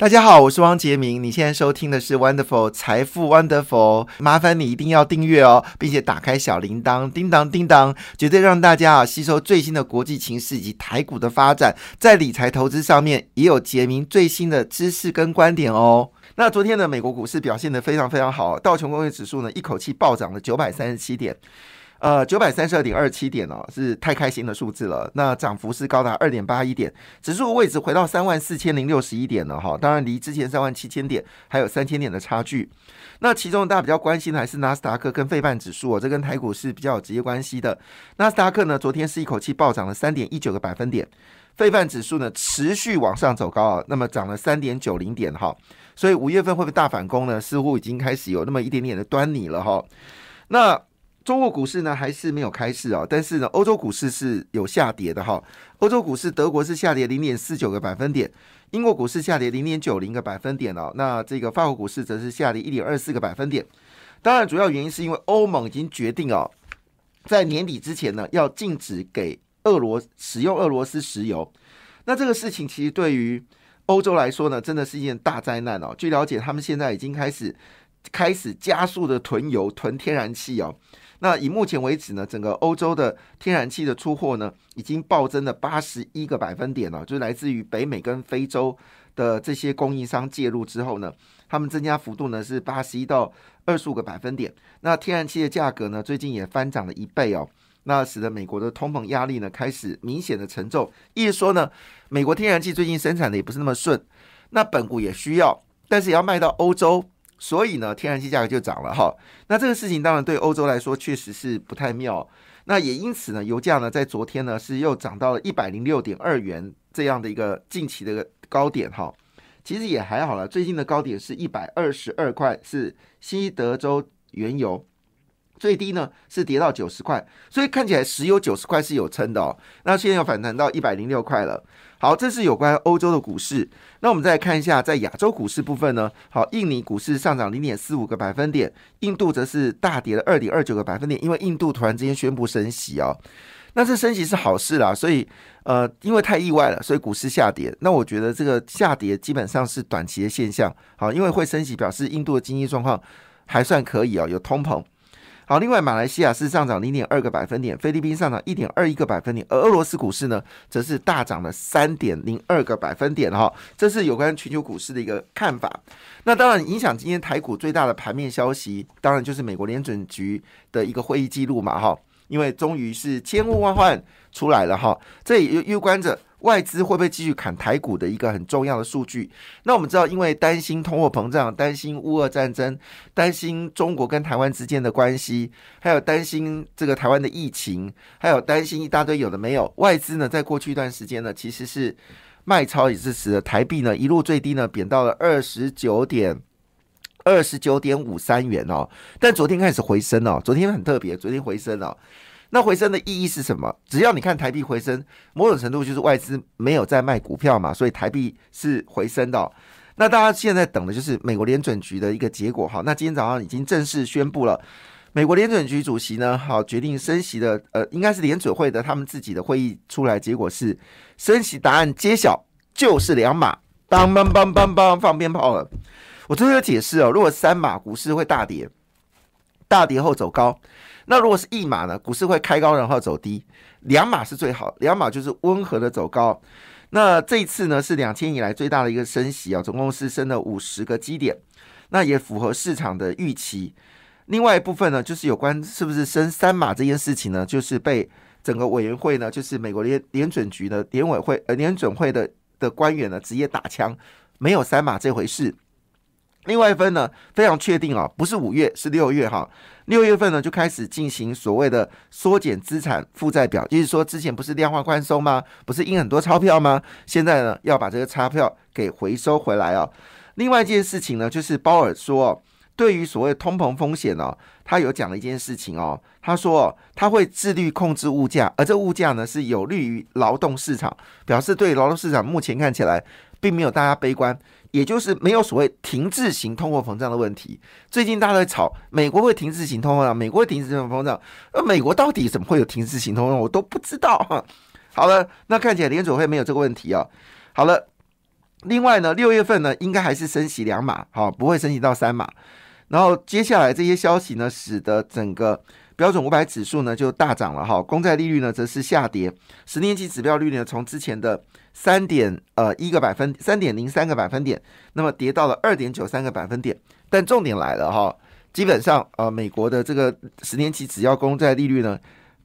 大家好，我是汪杰明。你现在收听的是 Wonderful 财富 Wonderful，麻烦你一定要订阅哦，并且打开小铃铛，叮当叮当，绝对让大家啊吸收最新的国际情势以及台股的发展，在理财投资上面也有杰明最新的知识跟观点哦。那昨天呢，美国股市表现的非常非常好，道琼工业指数呢一口气暴涨了九百三十七点。呃，九百三十二点二七点哦，是太开心的数字了。那涨幅是高达二点八一点，指数位置回到三万四千零六十一点了哈。当然，离之前三万七千点还有三千点的差距。那其中大家比较关心的还是纳斯达克跟费半指数哦，这跟台股是比较有直接关系的。纳斯达克呢，昨天是一口气暴涨了三点一九个百分点，费半指数呢持续往上走高啊，那么涨了三点九零点哈。所以五月份会不会大反攻呢？似乎已经开始有那么一点点的端倪了哈。那中国股市呢还是没有开市哦，但是呢，欧洲股市是有下跌的哈。欧洲股市，德国是下跌零点四九个百分点，英国股市下跌零点九零个百分点哦。那这个法国股市则是下跌一点二四个百分点。当然，主要原因是因为欧盟已经决定哦，在年底之前呢，要禁止给俄罗使用俄罗斯石油。那这个事情其实对于欧洲来说呢，真的是一件大灾难哦。据了解，他们现在已经开始开始加速的囤油、囤天然气哦。那以目前为止呢，整个欧洲的天然气的出货呢，已经暴增了八十一个百分点了，就是来自于北美跟非洲的这些供应商介入之后呢，他们增加幅度呢是八十一到二十五个百分点。那天然气的价格呢，最近也翻涨了一倍哦，那使得美国的通膨压力呢开始明显的沉重。意思说呢，美国天然气最近生产的也不是那么顺，那本股也需要，但是也要卖到欧洲。所以呢，天然气价格就涨了哈。那这个事情当然对欧洲来说确实是不太妙。那也因此呢，油价呢在昨天呢是又涨到了一百零六点二元这样的一个近期的高点哈。其实也还好了，最近的高点是一百二十二块，是西德州原油。最低呢是跌到九十块，所以看起来石油九十块是有撑的哦。那现在又反弹到一百零六块了。好，这是有关欧洲的股市。那我们再来看一下，在亚洲股市部分呢，好，印尼股市上涨零点四五个百分点，印度则是大跌了二点二九个百分点，因为印度突然之间宣布升息哦。那这升息是好事啦，所以呃，因为太意外了，所以股市下跌。那我觉得这个下跌基本上是短期的现象。好，因为会升息，表示印度的经济状况还算可以哦，有通膨。好，另外马来西亚是上涨零点二个百分点，菲律宾上涨一点二一个百分点，而俄罗斯股市呢，则是大涨了三点零二个百分点哈。这是有关全球股市的一个看法。那当然，影响今天台股最大的盘面消息，当然就是美国联准局的一个会议记录嘛哈，因为终于是千呼万唤出来了哈，这也攸关着。外资会不会继续砍台股的一个很重要的数据？那我们知道，因为担心通货膨胀，担心乌俄战争，担心中国跟台湾之间的关系，还有担心这个台湾的疫情，还有担心一大堆有的没有。外资呢，在过去一段时间呢，其实是卖超，也是使得台币呢一路最低呢贬到了二十九点二十九点五三元哦。但昨天开始回升哦，昨天很特别，昨天回升哦。那回升的意义是什么？只要你看台币回升，某种程度就是外资没有在卖股票嘛，所以台币是回升的。那大家现在等的就是美国联准局的一个结果哈。那今天早上已经正式宣布了，美国联准局主席呢，好决定升息的，呃，应该是联准会的他们自己的会议出来，结果是升息答案揭晓，就是两码，当当当当当放鞭炮了。我最后解释哦，如果三码股市会大跌，大跌后走高。那如果是一码呢？股市会开高然后走低，两码是最好，两码就是温和的走高。那这一次呢是两千以来最大的一个升息啊，总共是升了五十个基点，那也符合市场的预期。另外一部分呢，就是有关是不是升三码这件事情呢，就是被整个委员会呢，就是美国联联准局的联委会呃联准会的的官员呢，直接打枪，没有三码这回事。另外一份呢，非常确定啊，不是五月，是六月哈。六月份呢，就开始进行所谓的缩减资产负债表，就是说之前不是量化宽松吗？不是印很多钞票吗？现在呢，要把这个钞票给回收回来啊。另外一件事情呢，就是鲍尔说，对于所谓通膨风险呢，他有讲了一件事情哦，他说他会自律控制物价，而这物价呢是有利于劳动市场，表示对劳动市场目前看起来并没有大家悲观。也就是没有所谓停滞型通货膨胀的问题。最近大家在吵美国会停滞型通货膨胀，美国会停滞型通胀，那美国到底怎么会有停滞型通胀？我都不知道哈。好了，那看起来联储会没有这个问题啊。好了，另外呢，六月份呢，应该还是升息两码，好，不会升息到三码。然后接下来这些消息呢，使得整个标准五百指数呢就大涨了哈，公债利率呢则是下跌，十年期指标率呢从之前的三点呃一个百分三点零三个百分点，那么跌到了二点九三个百分点。但重点来了哈，基本上呃美国的这个十年期只要公债利率呢，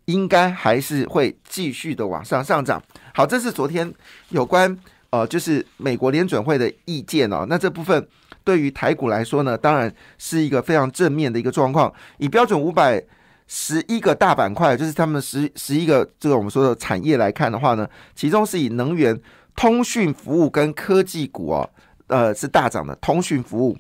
应该还是会继续的往上上涨。好，这是昨天有关。呃，就是美国联准会的意见哦，那这部分对于台股来说呢，当然是一个非常正面的一个状况。以标准五百十一个大板块，就是他们十十一个这个我们说的产业来看的话呢，其中是以能源、通讯服务跟科技股哦，呃是大涨的。通讯服务，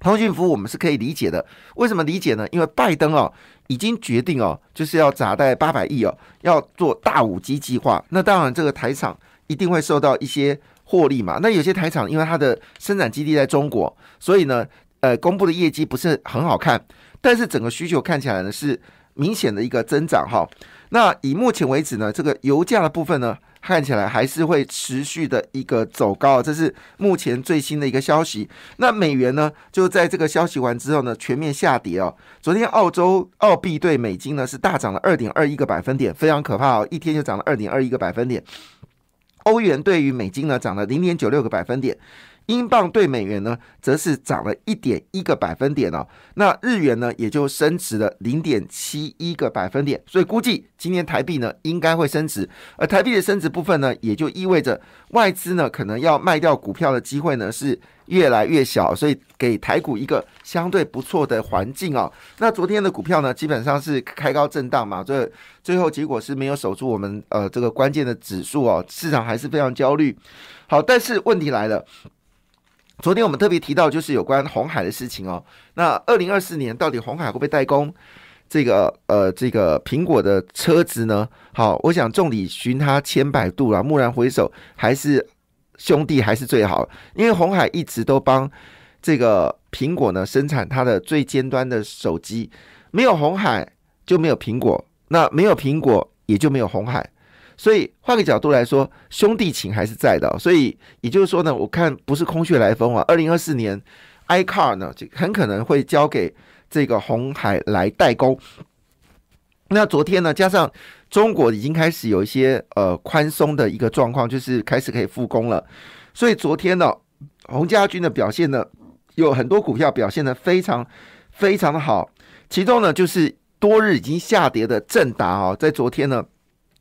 通讯服务我们是可以理解的。为什么理解呢？因为拜登哦已经决定哦，就是要砸在八百亿哦，要做大五 G 计划。那当然这个台厂。一定会受到一些获利嘛？那有些台厂因为它的生产基地在中国，所以呢，呃，公布的业绩不是很好看，但是整个需求看起来呢是明显的一个增长哈。那以目前为止呢，这个油价的部分呢，看起来还是会持续的一个走高，这是目前最新的一个消息。那美元呢，就在这个消息完之后呢，全面下跌哦。昨天澳洲澳币对美金呢是大涨了二点二一个百分点，非常可怕哦，一天就涨了二点二一个百分点。欧元对于美金呢涨了零点九六个百分点，英镑对美元呢则是涨了一点一个百分点哦。那日元呢也就升值了零点七一个百分点，所以估计今年台币呢应该会升值，而台币的升值部分呢也就意味着外资呢可能要卖掉股票的机会呢是。越来越小，所以给台股一个相对不错的环境哦。那昨天的股票呢，基本上是开高震荡嘛，这最后结果是没有守住我们呃这个关键的指数哦，市场还是非常焦虑。好，但是问题来了，昨天我们特别提到就是有关红海的事情哦。那二零二四年到底红海会不会代工这个呃这个苹果的车子呢？好，我想众里寻他千百度了，蓦然回首还是。兄弟还是最好，因为红海一直都帮这个苹果呢生产它的最尖端的手机，没有红海就没有苹果，那没有苹果也就没有红海，所以换个角度来说，兄弟情还是在的。所以也就是说呢，我看不是空穴来风啊，二零二四年 iCar 呢就很可能会交给这个红海来代工。那昨天呢，加上。中国已经开始有一些呃宽松的一个状况，就是开始可以复工了。所以昨天呢，洪家军的表现呢，有很多股票表现的非常非常的好。其中呢，就是多日已经下跌的正达哦，在昨天呢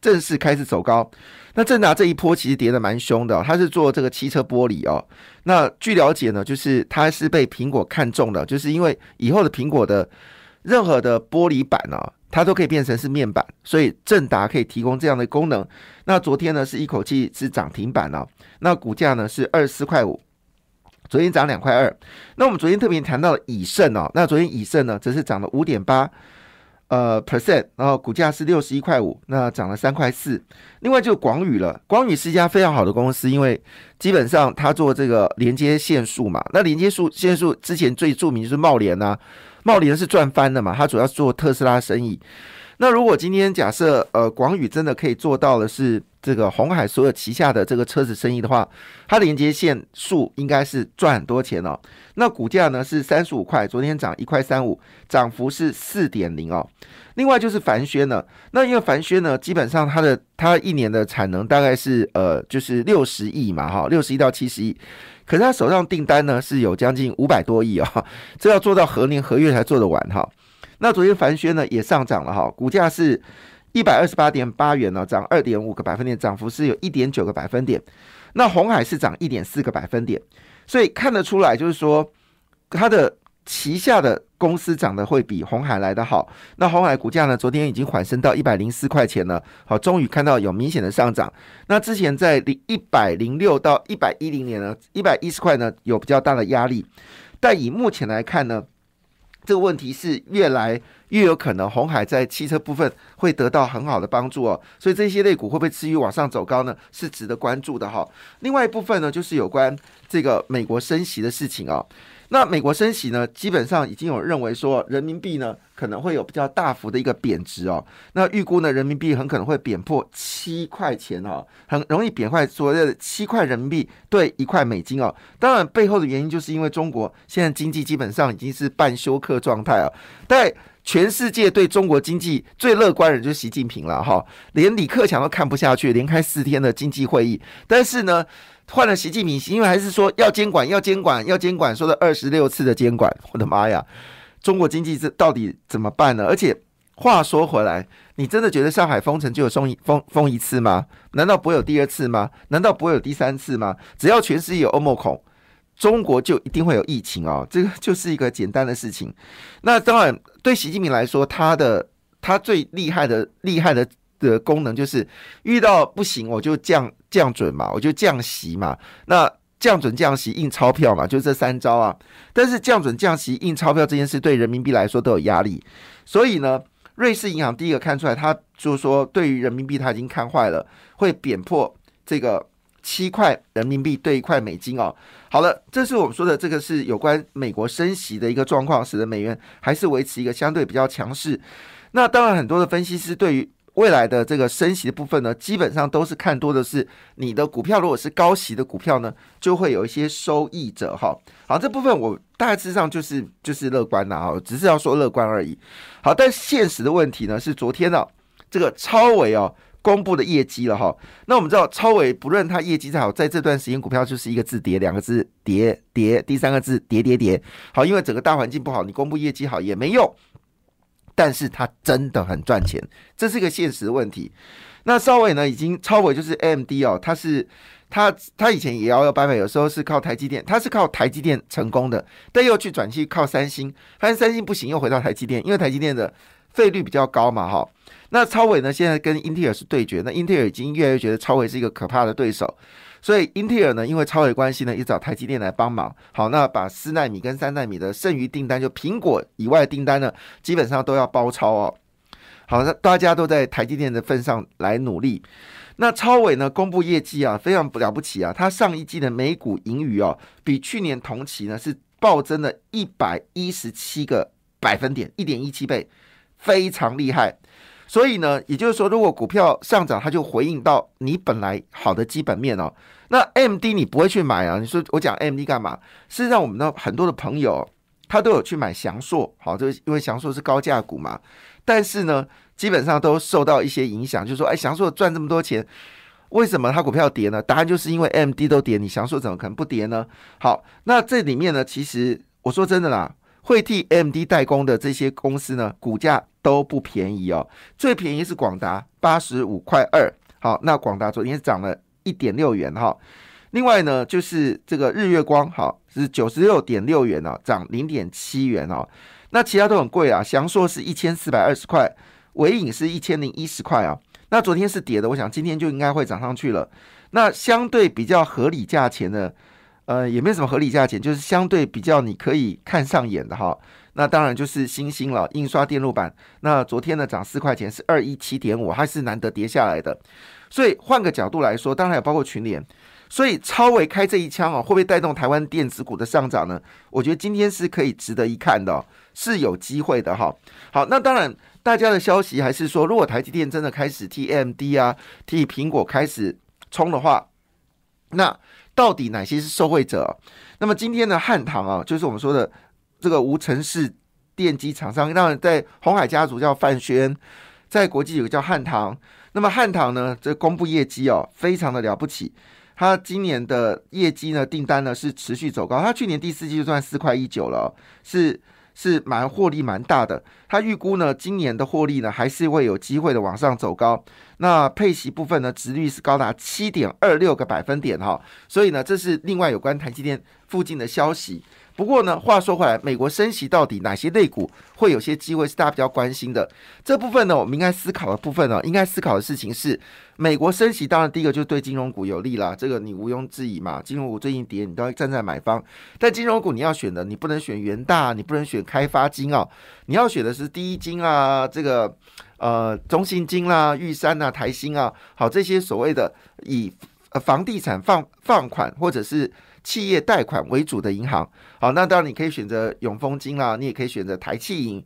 正式开始走高。那正达这一波其实跌的蛮凶的，它是做这个汽车玻璃哦。那据了解呢，就是它是被苹果看中的，就是因为以后的苹果的任何的玻璃板呢。它都可以变成是面板，所以正达可以提供这样的功能。那昨天呢是一口气是涨停板了，那股价呢是二十四块五，昨天涨两块二。那我们昨天特别谈到了以盛哦，那昨天以盛呢则是涨了五点八呃 percent，然后股价是六十一块五，那涨了三块四。另外就广宇了，广宇是一家非常好的公司，因为基本上它做这个连接线束嘛，那连接数线束之前最著名就是茂联呐。茂联是赚翻的嘛？它主要是做特斯拉生意。那如果今天假设呃广宇真的可以做到的是这个红海所有旗下的这个车子生意的话，它连接线数应该是赚很多钱哦。那股价呢是三十五块，昨天涨一块三五，涨幅是四点零哦。另外就是凡轩呢，那因为凡轩呢基本上它的它一年的产能大概是呃就是六十亿嘛哈，六十亿到七十亿。可是他手上订单呢是有将近五百多亿啊，这要做到何年何月才做得完哈？那昨天凡轩呢也上涨了哈，股价是一百二十八点八元呢，涨二点五个百分点，涨幅是有一点九个百分点。那红海是涨一点四个百分点，所以看得出来就是说它的。旗下的公司涨得会比红海来的好，那红海股价呢？昨天已经缓升到一百零四块钱了，好，终于看到有明显的上涨。那之前在零一百零六到一百一零年呢，一百一十块呢有比较大的压力，但以目前来看呢，这个问题是越来越有可能红海在汽车部分会得到很好的帮助哦，所以这些类股会不会持续往上走高呢？是值得关注的哈。另外一部分呢，就是有关这个美国升息的事情啊。那美国升息呢，基本上已经有认为说人民币呢可能会有比较大幅的一个贬值哦。那预估呢，人民币很可能会贬破七块钱哦，很容易贬坏所谓的七块人民币对一块美金哦。当然背后的原因就是因为中国现在经济基本上已经是半休克状态啊。但全世界对中国经济最乐观的人就是习近平了哈，连李克强都看不下去，连开四天的经济会议，但是呢。换了习近平，因为还是说要监管，要监管，要监管，说了二十六次的监管，我的妈呀！中国经济这到底怎么办呢？而且话说回来，你真的觉得上海封城就有封一封封一次吗？难道不会有第二次吗？难道不会有第三次吗？只要全世界有欧盟孔，中国就一定会有疫情哦。这个 就是一个简单的事情。那当然，对习近平来说，他的他最厉害的厉害的。的功能就是遇到不行我就降降准嘛，我就降息嘛。那降准降息印钞票嘛，就这三招啊。但是降准降息印钞票这件事对人民币来说都有压力，所以呢，瑞士银行第一个看出来，他就说对于人民币他已经看坏了，会贬破这个七块人民币兑一块美金哦。好了，这是我们说的这个是有关美国升息的一个状况，使得美元还是维持一个相对比较强势。那当然，很多的分析师对于未来的这个升息的部分呢，基本上都是看多的是你的股票，如果是高息的股票呢，就会有一些收益者哈。好，这部分我大致上就是就是乐观的哈，只是要说乐观而已。好，但现实的问题呢是昨天呢这个超维哦公布的业绩了哈。那我们知道超伟不论它业绩再好，在这段时间股票就是一个字跌，两个字跌跌，第三个字跌跌跌。好，因为整个大环境不好，你公布业绩好也没用。但是它真的很赚钱，这是一个现实问题。那稍微呢，已经超伟就是 AMD 哦，它是它它以前也摇摇摆摆，有时候是靠台积电，它是靠台积电成功的，但又去转去靠三星，发现三星不行，又回到台积电，因为台积电的费率比较高嘛，哈。那超伟呢，现在跟英特尔是对决，那英特尔已经越来越觉得超伟是一个可怕的对手。所以英特尔呢，因为超伟关系呢，也找台积电来帮忙。好，那把四纳米跟三纳米的剩余订单，就苹果以外的订单呢，基本上都要包抄哦。好，那大家都在台积电的份上来努力。那超伟呢，公布业绩啊，非常了不起啊。它上一季的每股盈余哦，比去年同期呢是暴增了一百一十七个百分点，一点一七倍，非常厉害。所以呢，也就是说，如果股票上涨，它就回应到你本来好的基本面哦。那 M D 你不会去买啊？你说我讲 M D 干嘛？事实上，我们的很多的朋友他都有去买翔硕，好，就是因为翔硕是高价股嘛。但是呢，基本上都受到一些影响，就是说，哎，翔硕赚这么多钱，为什么它股票跌呢？答案就是因为 M D 都跌，你翔硕怎么可能不跌呢？好，那这里面呢，其实我说真的啦，会替 M D 代工的这些公司呢，股价都不便宜哦。最便宜是广达，八十五块二。好，那广达昨天涨了。一点六元哈，另外呢，就是这个日月光哈是九十六点六元哦，涨零点七元哦。那其他都很贵啊，翔硕是一千四百二十块，伟影是一千零一十块啊。那昨天是跌的，我想今天就应该会涨上去了。那相对比较合理价钱的，呃，也没什么合理价钱，就是相对比较你可以看上眼的哈。那当然就是星星了，印刷电路板。那昨天呢涨四块钱，是二一七点五，还是难得跌下来的。所以换个角度来说，当然也包括群联。所以超维开这一枪啊，会不会带动台湾电子股的上涨呢？我觉得今天是可以值得一看的，是有机会的哈。好，那当然大家的消息还是说，如果台积电真的开始替 M D 啊、替苹果开始冲的话，那到底哪些是受惠者？那么今天的汉唐啊，就是我们说的这个无尘室电机厂商，当然在红海家族叫范轩，在国际有个叫汉唐。那么汉唐呢？这公布业绩哦，非常的了不起。它今年的业绩呢，订单呢是持续走高。它去年第四季就赚四块一九了，是是蛮获利蛮大的。它预估呢，今年的获利呢还是会有机会的往上走高。那配息部分呢，值率是高达七点二六个百分点哈。所以呢，这是另外有关台积电附近的消息。不过呢，话说回来，美国升息到底哪些类股会有些机会是大家比较关心的？这部分呢，我们应该思考的部分呢，应该思考的事情是，美国升息，当然第一个就是对金融股有利啦，这个你毋庸置疑嘛。金融股最近跌，你都要站在买方。但金融股你要选的，你不能选元大，你不能选开发金啊，你要选的是第一金啊，这个呃中信金啦、玉山啊、台新啊，好这些所谓的以房地产放放款或者是。企业贷款为主的银行。好，那当然你可以选择永丰金啦，你也可以选择台气银。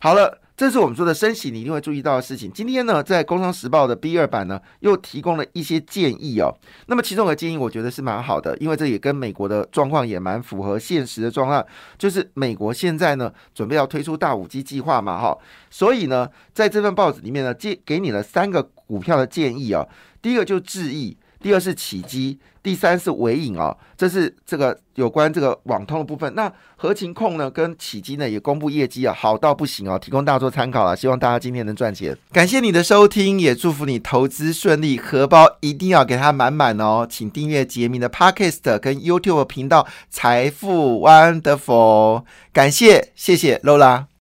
好了。这是我们说的升息，你一定会注意到的事情。今天呢，在《工商时报》的 B 二版呢，又提供了一些建议哦。那么其中的建议，我觉得是蛮好的，因为这也跟美国的状况也蛮符合现实的状况。就是美国现在呢，准备要推出大五 G 计划嘛，哈。所以呢，在这份报纸里面呢，建给你了三个股票的建议啊。第一个就智易。第二是起基，第三是尾影哦，这是这个有关这个网通的部分。那合情控呢跟起基呢也公布业绩啊，好到不行哦，提供大家做参考了。希望大家今天能赚钱。感谢你的收听，也祝福你投资顺利，荷包一定要给它满满哦。请订阅杰明的 Podcast 跟 YouTube 频道财富 Wonderful。感谢，谢谢 Lola。